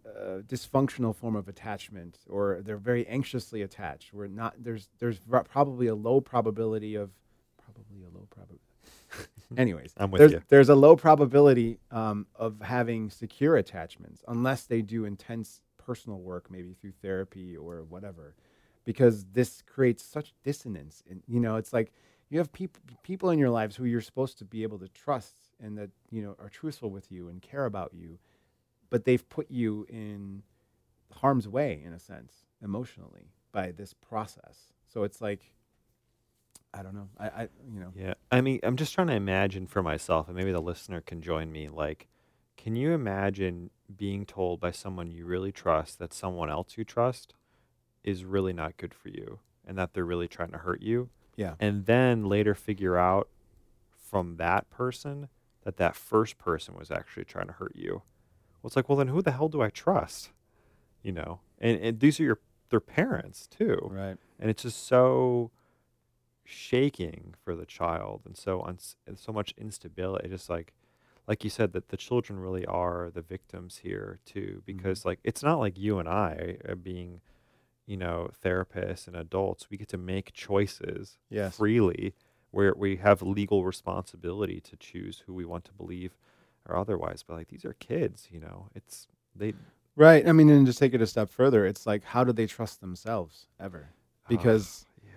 uh, dysfunctional form of attachment or they're very anxiously attached. We're not there's there's probably a low probability of probably a low probability. Anyways, I'm with there's, you. there's a low probability um, of having secure attachments unless they do intense personal work, maybe through therapy or whatever, because this creates such dissonance. And you know, it's like you have people people in your lives who you're supposed to be able to trust and that you know are truthful with you and care about you, but they've put you in harm's way in a sense emotionally by this process. So it's like I don't know. I, I you know Yeah. I mean, I'm just trying to imagine for myself, and maybe the listener can join me. Like, can you imagine being told by someone you really trust that someone else you trust is really not good for you and that they're really trying to hurt you? Yeah. And then later figure out from that person that that first person was actually trying to hurt you. Well, it's like, well, then who the hell do I trust? You know, and, and these are your their parents too right. and it's just so shaking for the child and so and so much instability just like like you said that the children really are the victims here too mm-hmm. because like it's not like you and i are being you know therapists and adults we get to make choices Yes. freely where we have legal responsibility to choose who we want to believe or otherwise but like these are kids you know it's they Right. I mean, and just take it a step further, it's like, how do they trust themselves ever? Because yeah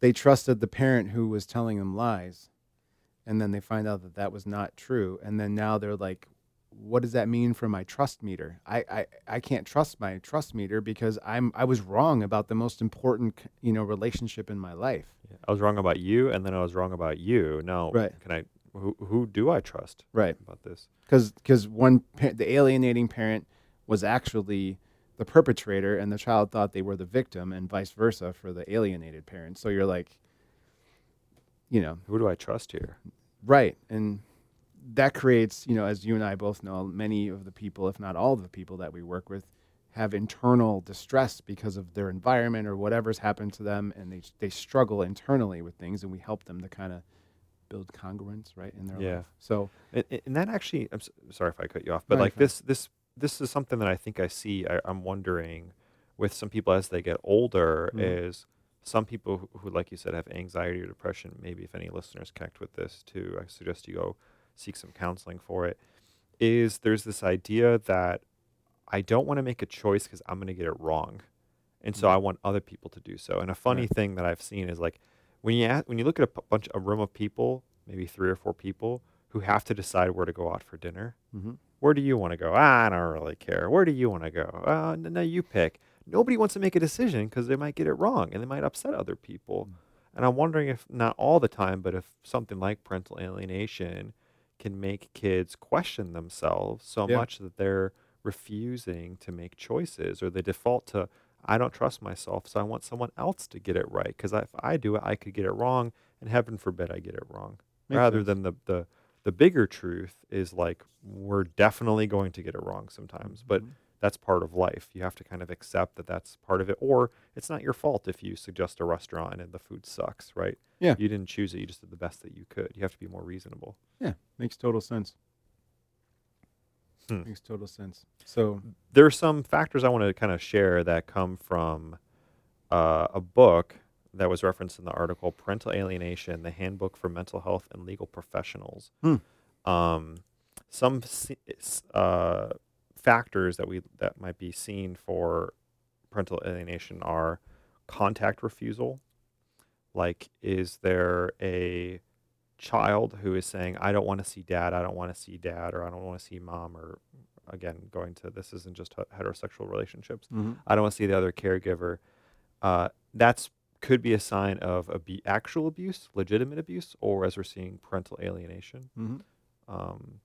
they trusted the parent who was telling them lies, and then they find out that that was not true, and then now they're like, what does that mean for my trust meter? I, I, I can't trust my trust meter because I'm I was wrong about the most important you know relationship in my life. Yeah, I was wrong about you, and then I was wrong about you. Now, Right. can I? Who, who do I trust Right. about this? Because because one the alienating parent was actually the perpetrator, and the child thought they were the victim, and vice versa for the alienated parent. So you're like, you know, Who do I trust here? Right. And that creates, you know, as you and I both know, many of the people, if not all of the people that we work with, have internal distress because of their environment or whatever's happened to them, and they they struggle internally with things, and we help them to kind of build congruence, right, in their Yeah. life. So And, and that actually, I'm sorry if I cut you off, but No, like this, this, this is something that I think I see. I, I'm wondering with some people as they get older Mhm. is some people who, who, like you said, have anxiety or depression. Maybe if any listeners connect with this too, I suggest you go seek some counseling for it. Is there's this idea that I don't want to make a choice because I'm going to get it wrong, and so Mhm. I want other people to do so. And a funny Right. thing that I've seen is like when you ask, when you look at a p- bunch a room of people, maybe three or four people who have to decide where to go out for dinner. Mhm. Where do you want to go? Ah, I don't really care. Where do you want to go? Uh, n- no, you pick. Nobody wants to make a decision because they might get it wrong and they might upset other people. Mm. And I'm wondering if not all the time, but if something like parental alienation can make kids question themselves so Yeah. much that they're refusing to make choices or they default to I don't trust myself, so I want someone else to get it right because if I do it, I could get it wrong, and heaven forbid I get it wrong. Makes Rather sense. than the the the bigger truth is like we're definitely going to get it wrong sometimes, but Mhm. That's part of life. You have to kind of accept that that's part of it, or it's not your fault if you suggest a restaurant and the food sucks, right? Yeah. you didn't choose it; you just did the best that you could. You have to be more reasonable. yeah, makes total sense. Hmm. Makes total sense. So there are some factors I want to kind of share that come from uh, a book that was referenced in the article Parental Alienation, the Handbook for Mental Health and Legal Professionals. Hmm. Um, some uh, factors that we that might be seen for parental alienation are contact refusal. Like, is there a child who is saying, I don't want to see dad, I don't want to see dad, or I don't want to see mom, or again, going to this isn't just heterosexual relationships. mhm. I don't want to see the other caregiver. Uh, that's could be a sign of abu- actual abuse, legitimate abuse, or as we're seeing, parental alienation. Mhm. Um,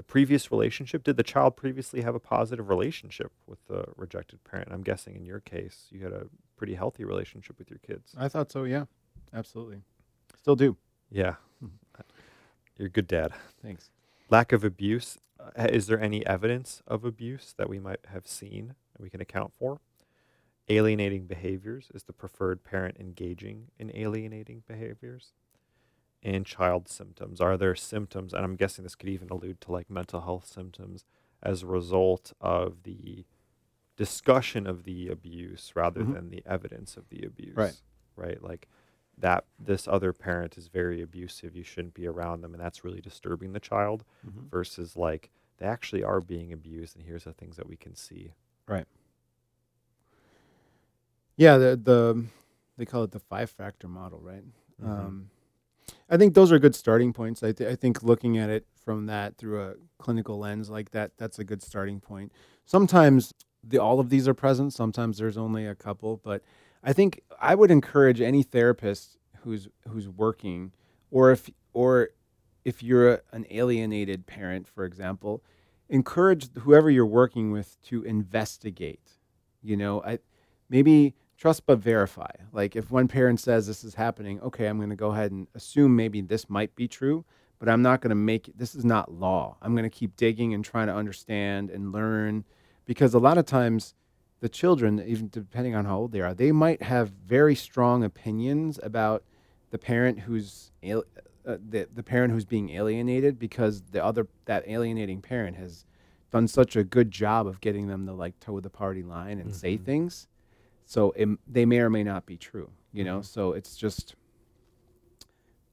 the previous relationship, did the child previously have a positive relationship with the rejected parent? I'm guessing in your case, you had a pretty healthy relationship with your kids. I thought so. Yeah, absolutely. Still do. Yeah. Mhm. You're a good dad. Thanks. Lack of abuse. Uh, is there any evidence of abuse that we might have seen that we can account for? Alienating behaviors. Is the preferred parent engaging in alienating behaviors? And child symptoms. Are there symptoms, and I'm guessing this could even allude to like mental health symptoms as a result of the discussion of the abuse rather Mhm. than the evidence of the abuse? Right. Right. Like that this other parent is very abusive, you shouldn't be around them, and that's really disturbing the child Mhm. versus like they actually are being abused and here's the things that we can see Right. Yeah, the the they call it the five factor model, right? Mhm. Um, I think those are good starting points. I, th- I think looking at it from that through a clinical lens like that, that's a good starting point. Sometimes the all of these are present. Sometimes there's only a couple, but I think I would encourage any therapist who's who's working, or if or if you're a, an alienated parent, for example, encourage whoever you're working with to investigate. You know, I maybe trust but verify. Like if one parent says this is happening, okay, I'm going to go ahead and assume maybe this might be true, but I'm not going to make it, this is not law. I'm going to keep digging and trying to understand and learn because a lot of times the children, even depending on how old they are, they might have very strong opinions about the parent who's al- uh, the the parent who's being alienated because the other that alienating parent has done such a good job of getting them to like toe the party line and say Mhm. things so it, they may or may not be true you know Mhm. so it's just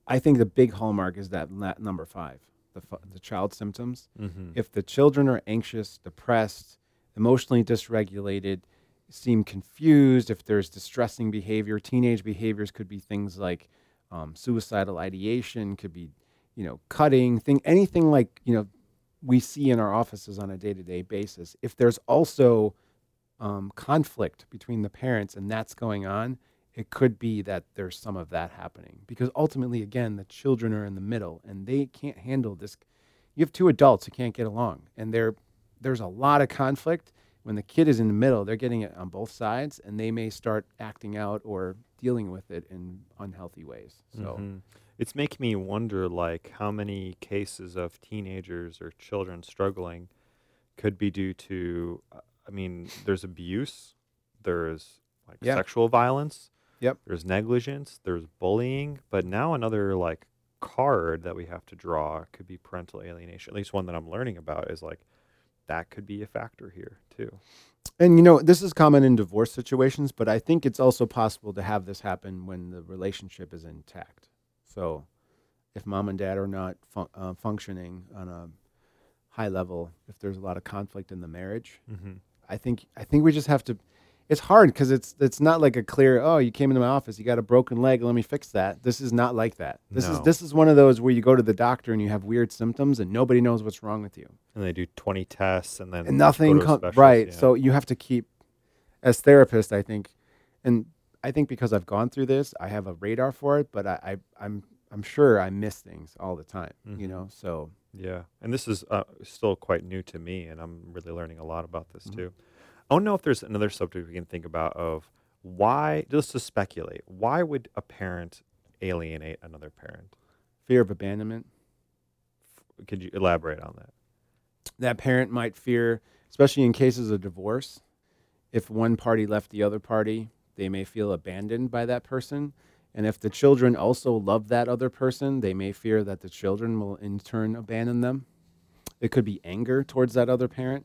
i think the big hallmark is that la- number five the, f- the child symptoms mm-hmm. if the children are anxious depressed emotionally dysregulated seem confused if there's distressing behavior teenage behaviors could be things like um, suicidal ideation could be you know cutting thing anything like you know we see in our offices on a day to day basis. If there's also um, conflict between the parents and that's going on, it could be that there's some of that happening because ultimately, again, the children are in the middle and they can't handle this. You have two adults who can't get along, and there, there's a lot of conflict. When the kid is in the middle, they're getting it on both sides, and they may start acting out or dealing with it in unhealthy ways. So, Mhm. it's making me wonder like how many cases of teenagers or children struggling could be due to uh, i mean there's abuse there's like Yeah. sexual violence Yep. there's negligence there's bullying but now another like card that we have to draw could be parental alienation at least one that i'm learning about is like that could be a factor here too and you know, this is common in divorce situations, but I think it's also possible to have this happen when the relationship is intact. So, if mom and dad are not fun- uh, functioning on a high level, if there's a lot of conflict in the marriage, mm-hmm. I think I think we just have to. It's hard because it's it's not like a clear. Oh, you came into my office, you got a broken leg. Let me fix that. This is not like that. This is No. this is one of those where you go to the doctor and you have weird symptoms and nobody knows what's wrong with you and they do 20 tests and then and nothing go to a com- specialist, right. yeah. So you have to keep as therapist, I think, and I think because I've gone through this, I have a radar for it. But I, I I'm I'm sure I miss things all the time. You Mhm. know, so Yeah, and this is uh, still quite new to me, and I'm really learning a lot about this Mhm. too. I don't know if there's another subject we can think about of why, just to speculate, why would a parent alienate another parent? fear of abandonment. Could you elaborate on that? that parent might fear, especially in cases of divorce, if one party left the other party, they may feel abandoned by that person. And if the children also love that other person, they may fear that the children will in turn abandon them. It could be anger towards that other parent,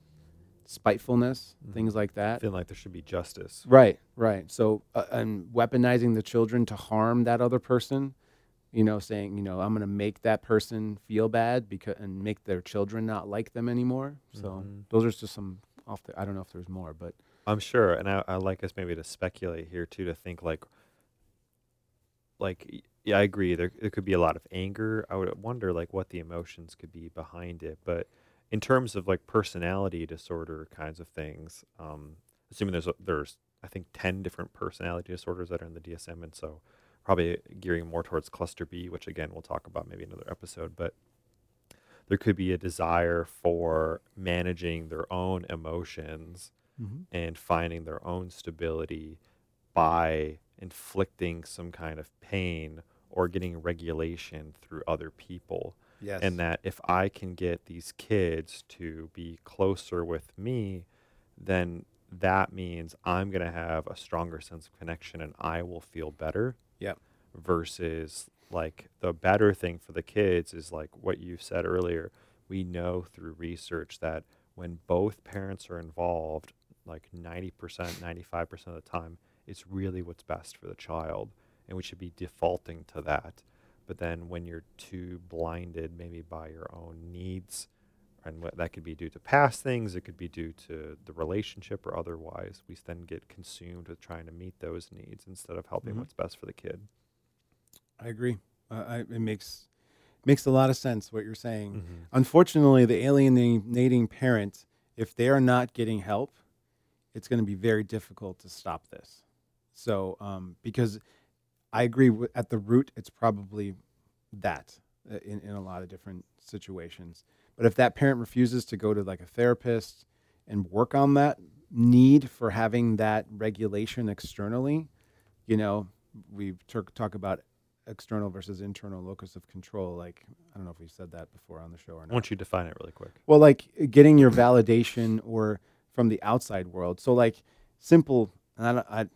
spitefulness, things like that. Feeling like there should be justice. Right, right. So, uh, and weaponizing the children to harm that other person, you know, saying, you know, I'm going to make that person feel bad because and make their children not like them anymore. So, Mhm. those are just some off the. I don't know if there's more, but I'm sure, and I, I like us maybe to speculate here too, to think like, like yeah, I agree. There there could be a lot of anger. I would wonder like what the emotions could be behind it. But in terms of like personality disorder kinds of things, um, assuming there's a, there's I think ten different personality disorders that are in the DSM, and so probably gearing more towards cluster B, which again we'll talk about maybe another episode, but. There could be a desire for managing their own emotions and finding their own stability by inflicting some kind of pain or getting regulation through other people. yes, And that if I can get these kids to be closer with me, then that means I'm going to have a stronger sense of connection and I will feel better. Yep. Versus like the better thing for the kids is like what you said earlier. We know through research that when both parents are involved, like 90%, 95% of the time, it's really what's best for the child. And we should be defaulting to that. But then when you're too blinded, maybe by your own needs, and what that could be due to past things, it could be due to the relationship or otherwise, we then get consumed with trying to meet those needs instead of helping Mhm. what's best for the kid. I agree. Uh, I, it makes makes a lot of sense what you're saying. Mm-hmm. Unfortunately, the alienating parent, if they are not getting help, it's going to be very difficult to stop this. So, um, because I agree with, at the root, it's probably that uh, in, in a lot of different situations. But if that parent refuses to go to like a therapist and work on that need for having that regulation externally, you know, we talk talk about external versus internal locus of control. Like, I don't know if we said that before on the show or not. you define it really quick. Well, like getting your validation or from the outside world. So like simple, and I, don't- I,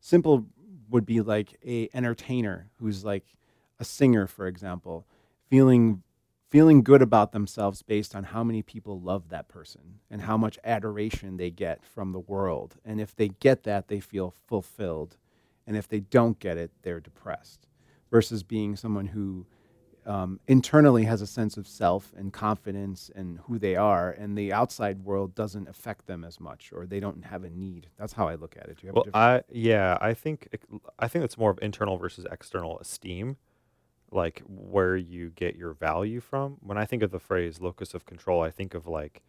simple would be like a entertainer who's like a singer, for example, feeling feeling good about themselves based on how many people love that person and how much adoration they get from the world. And if they get that, they feel fulfilled. And if they don't get it, they're depressed. Versus being someone who um, internally has a sense of self and confidence and who they are, and the outside world doesn't affect them as much, or they don't have a need. That's how I look at it. Do you have a Well? I yeah, I think I think it's more of internal versus external esteem. like where you get your value from. When I think of the phrase locus of control, I think of like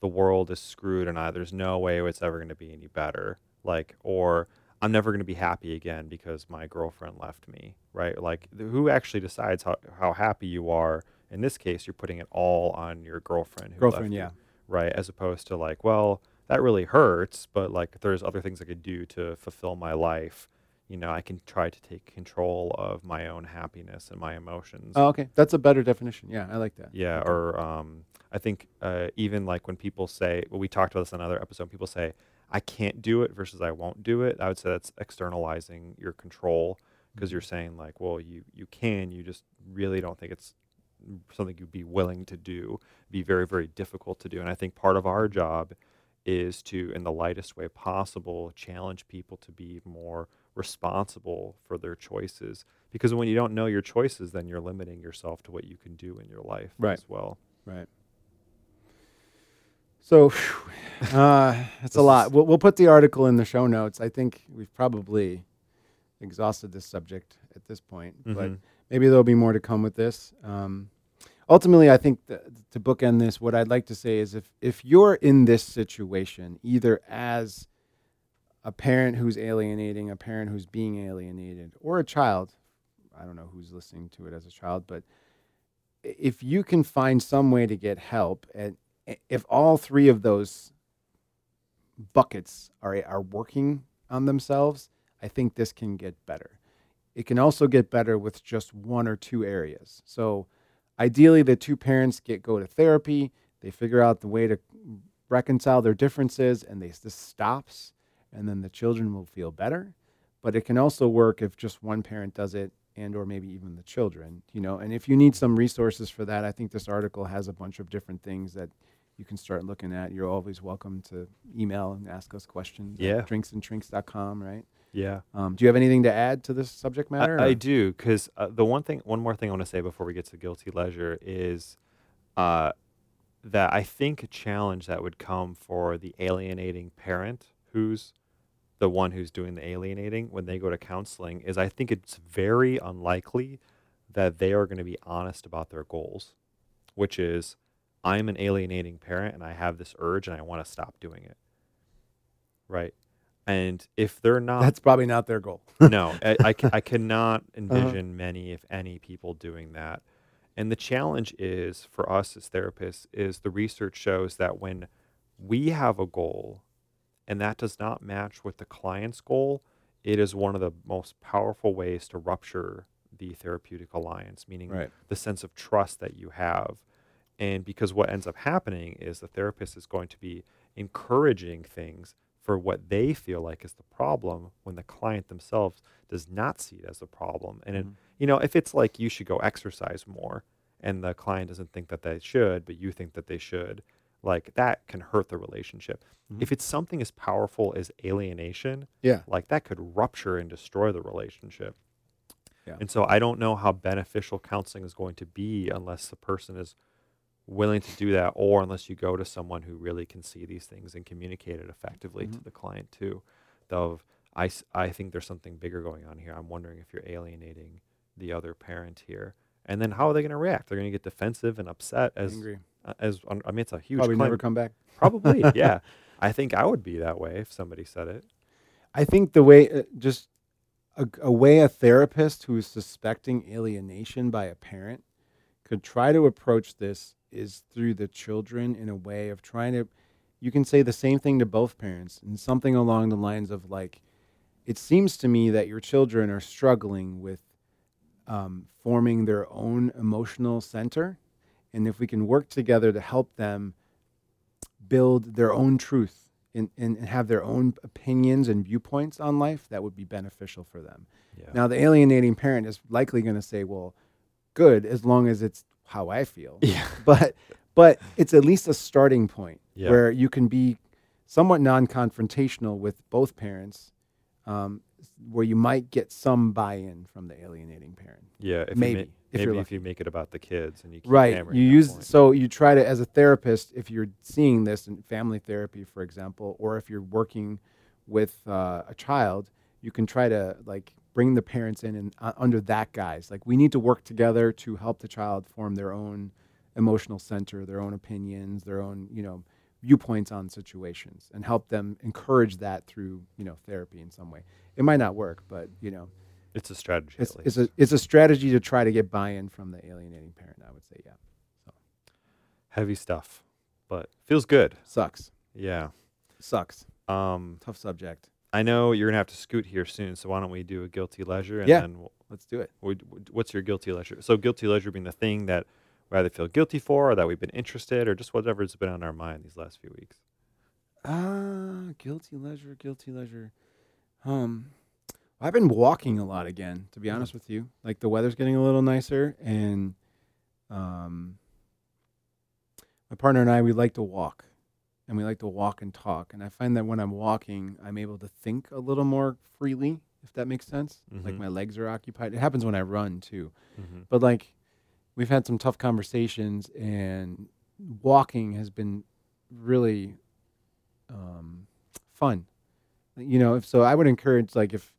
the world is screwed and I, there's no way it's ever going to be any better. Like, or I'm never going to be happy again because my girlfriend left me, right? Like, th- who actually decides how, how happy you are? In this case, you're putting it all on your girlfriend who Girlfriend, left yeah. you, right? As opposed to like, well, that really hurts, but like, there's other things I could do to fulfill my life. You know, I can try to take control of my own happiness and my emotions. Oh, okay. That's a better definition. Yeah, I like that. Yeah, Okay. or um, I think uh, even like when people say, well, we talked about this in another episode. People say, "I can't do it" versus "I won't do it." I would say that's externalizing your control because you're mm-hmm. saying like, well, you you can, you just really don't think it's something you'd be willing to do. Be very very difficult to do. And I think part of our job is to, in the lightest way possible, challenge people to be more responsible for their choices. Because when you don't know your choices, then you're limiting yourself to what you can do in your life Right. as well. Right. So, uh, that's a lot. We'll, we'll put the article in the show notes. I think we've probably exhausted this subject at this point, but Mhm. maybe there'll be more to come with this. Um, ultimately, I think th- to bookend this, what I'd like to say is if if you're in this situation, either as a parent who's alienating, a parent who's being alienated, or a child, I don't know who's listening to it as a child, but if you can find some way to get help, and i- if all three of those buckets are are working on themselves, I think this can get better. It can also get better with just one or two areas. So, ideally, the two parents get go to therapy. They figure out the way to reconcile their differences, and they this stops, and then the children will feel better. But it can also work if just one parent does it, and or maybe even the children. You know, and if you need some resources for that, I think this article has a bunch of different things that you can start looking at. You're always welcome to email and ask us questions. Yeah. drinksandshrinks.com, right? Yeah. Um, do you have anything to add to this subject matter? I, I do because uh, the one thing, one more thing I want to say before we get to guilty leisure is uh, that I think a challenge that would come for the alienating parent who's the one who's doing the alienating when they go to counseling is I think it's very unlikely that they are going to be honest about their goals, which is I'm an alienating parent and I have this urge and I want to stop doing it. Right. And if they're not That's probably not their goal. no, I, I, ca- I cannot Uh-huh. envision many, if any, people doing that. And the challenge is for us as therapists is the research shows that when we have a goal and that does not match with the client's goal, it is one of the most powerful ways to rupture the therapeutic alliance, meaning Right. the sense of trust that you have. And because what ends up happening is the therapist is going to be encouraging things for what they feel like is the problem when the client themselves does not see it as a problem. And, it, Mhm. you know, if it's like you should go exercise more and the client doesn't think that they should, but you think that they should, like that can hurt the relationship. Mhm. If it's something as powerful as alienation, Yeah. like that could rupture and destroy the relationship. Yeah. And so I don't know how beneficial counseling is going to be unless the person is willing to do that or unless you go to someone who really can see these things and communicate it effectively to Mhm. the client too. Of I, I think there's something bigger going on here. I'm wondering if you're alienating the other parent here. And then how are they going to react? They're going to get defensive and upset as Angry. uh, as I mean it's a huge Probably claim. never come back. Probably, yeah. I think I would be that way if somebody said it. I think the way, uh, just a, a way a therapist who is suspecting alienation by a parent could try to approach this is through the children in a way of trying to, you can say the same thing to both parents and something along the lines of like, it seems to me that your children are struggling with um, forming their own emotional center. And if we can work together to help them build their own truth and, and, and have their own opinions and viewpoints on life, that would be beneficial for them. Yeah. Now, the alienating parent is likely going to say, well, good, as long as it's how I feel. yeah. But, but it's at least a starting point Yeah. where you can be somewhat non confrontational with both parents, um, where you might get some buy in from the alienating parent. Yeah, if Maybe, you ma- if maybe if you make it about the kids and you keep right you use point. so you try to as a therapist if you're seeing this in family therapy for example or if you're working with uh, a child you can try to like bring the parents in and uh, under that guise. Like we need to work together to help the child form their own emotional center, their own opinions, their own you know viewpoints on situations, and help them encourage that through you know therapy in some way. It might not work, but you know It's a strategy. it's, it's a it's a strategy to try to get buy-in from the alienating parent. I would say, yeah, heavy stuff, but feels good. sucks, Yeah. sucks, Um, tough subject. I know you're gonna have to scoot here soon, so why don't we do a guilty leisure? And Yeah. then we'll, Let's do it. we, what's your guilty leisure? So guilty leisure being the thing that we either feel guilty for, or that we've been interested, or just whatever's been on our mind these last few weeks. Ah, guilty leisure, guilty leisure. Um, I've been walking a lot again. To be honest with you, like the weather's getting a little nicer, and um, my partner and I we like to walk, and we like to walk and talk. And I find that when I'm walking, I'm able to think a little more freely, if that makes sense. Like Mhm. my legs are occupied. It happens when I run too. Mm-hmm. But like we've had some tough conversations and walking has been really um, fun. You know, if so I would encourage like if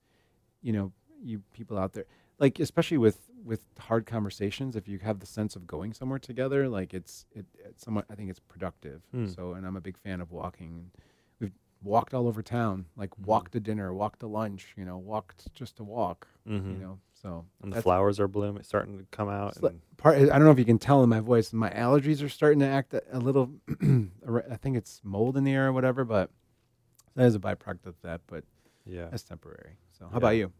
you know, you people out there like especially with with hard conversations if you have the sense of going somewhere together like it's it it's somewhat I think it's productive. Hmm. So and I'm a big fan of walking. We've walked all over town, like Mhm. walked to dinner, walked to lunch, you know, walked just to walk, Mm-hmm. you know. So and the flowers are blooming, starting to come out. Part I don't know if you can tell in my voice my allergies are starting to act a, a little I think it's mold in the air or whatever but that is a byproduct of that but yeah. that's temporary so how Yeah. about you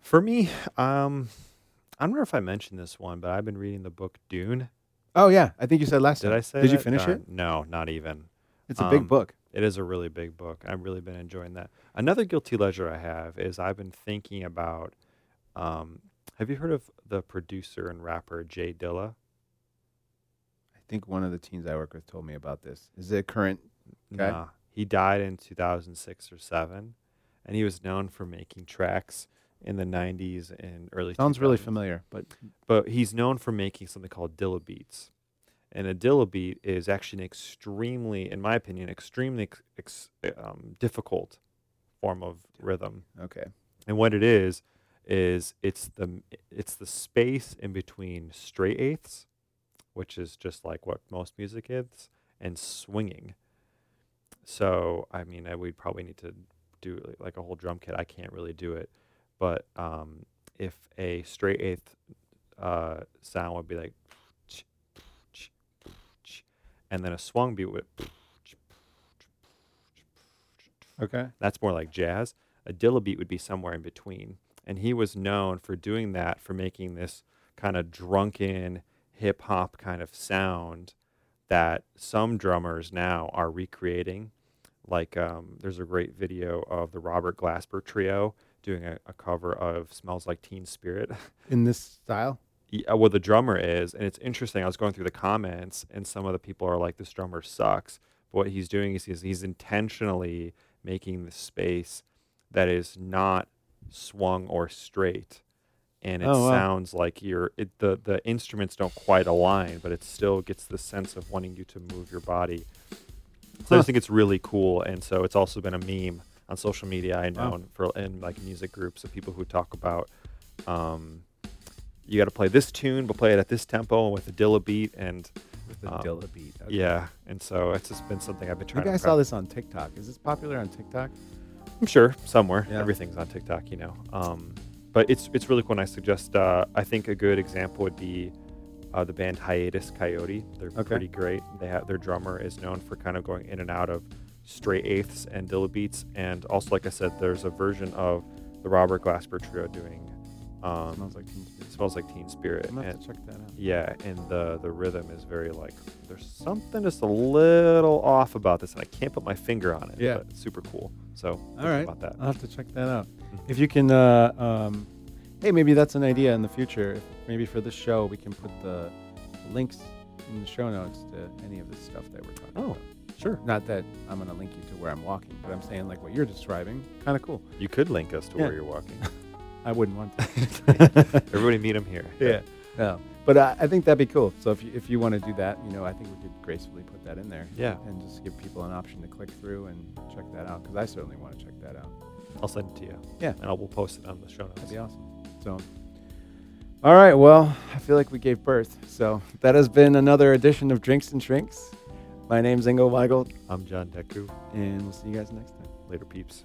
For me, um, I don't know if I mentioned this one, but I've been reading the book Dune. oh yeah I think you said last Did time I say? did you that? finish Darn. it No, not even. it's a big um, book It is a really big book. I've really been enjoying that. Another guilty leisure I have is I've been thinking about. Um, have you heard of the producer and rapper Jay Dilla? I think one of the teens I work with told me about this is it current Okay. Nah, he died in 2006 or seven, and he was known for making tracks in the 90s and early. sounds really familiar but but he's known for making something called Dilla beats. And a Dilla beat is actually an extremely, in my opinion, extremely ex- ex, um, difficult form of rhythm. okay And what it is is it's the it's the space in between straight eighths, which is just like what most music is, and swinging. So I mean, I, we'd probably need to do like a whole drum kit. I can't really do it, but um, if a straight eighth uh, sound would be like, and then a swung beat would. okay That's more like jazz. A Dilla beat would be somewhere in between. And he was known for doing that, for making this kind of drunken hip hop kind of sound that some drummers now are recreating. Like um, there's a great video of the Robert Glasper trio doing a, a cover of Smells Like Teen Spirit. in this style yeah, uh, well, the drummer is, and it's interesting. I was going through the comments, and some of the people are like, "This drummer sucks." But what he's doing is he's, he's intentionally making the space that is not swung or straight, and it Oh, wow. sounds like you're it, the the instruments don't quite align, but it still gets the sense of wanting you to move your body. So I just think it's really cool, and so it's also been a meme on social media. I know Wow. for in like music groups of people who talk about. Um, you got to play this tune, but play it at this tempo and with a Dilla beat, and with the Um, Dilla beat okay. yeah, and so it's just been something I've been trying. maybe I to saw this on TikTok is this popular on TikTok I'm sure somewhere. Yeah. Everything's on TikTok, you know. Um, but it's it's really cool. And I suggest. Uh, I think a good example would be uh, the band Hiatus Kaiyote. They're Okay. pretty great. They have their drummer is known for kind of going in and out of straight eighths and Dilla beats, and also like I said, there's a version of the Robert Glasper trio doing. Um, smells like Teen Spirit. smells like Teen Spirit. I'm gonna and- check that out Yeah, and the the rhythm is very like there's something just a little off about this, and I can't put my finger on it. Yeah. but it's super cool. So All right. about that. I'll have to check that out. Mhm. If you can, uh, um, hey, maybe that's an idea in the future. If maybe for this show, we can put the links in the show notes to any of the stuff that we're talking Oh, about. Sure. Not that I'm going to link you to where I'm walking, but I'm saying like what you're describing, kind of cool. You could link us to Yeah. where you're walking. I wouldn't want to. Everybody meet him here. yeah. No. Um, but I, I think that'd be cool. So if you, if you want to do that, you know, I think we could gracefully put that in there. Yeah. And just give people an option to click through and check that out because I certainly want to check that out. I'll send it to you. Yeah. And I will post it on the show notes. That'd be awesome. So, all right. Well, I feel like we gave birth. So that has been another edition of Drinks and Shrinks. My name's Ingo Weigel, I'm John Deku. and we'll see you guys next time. Later, peeps.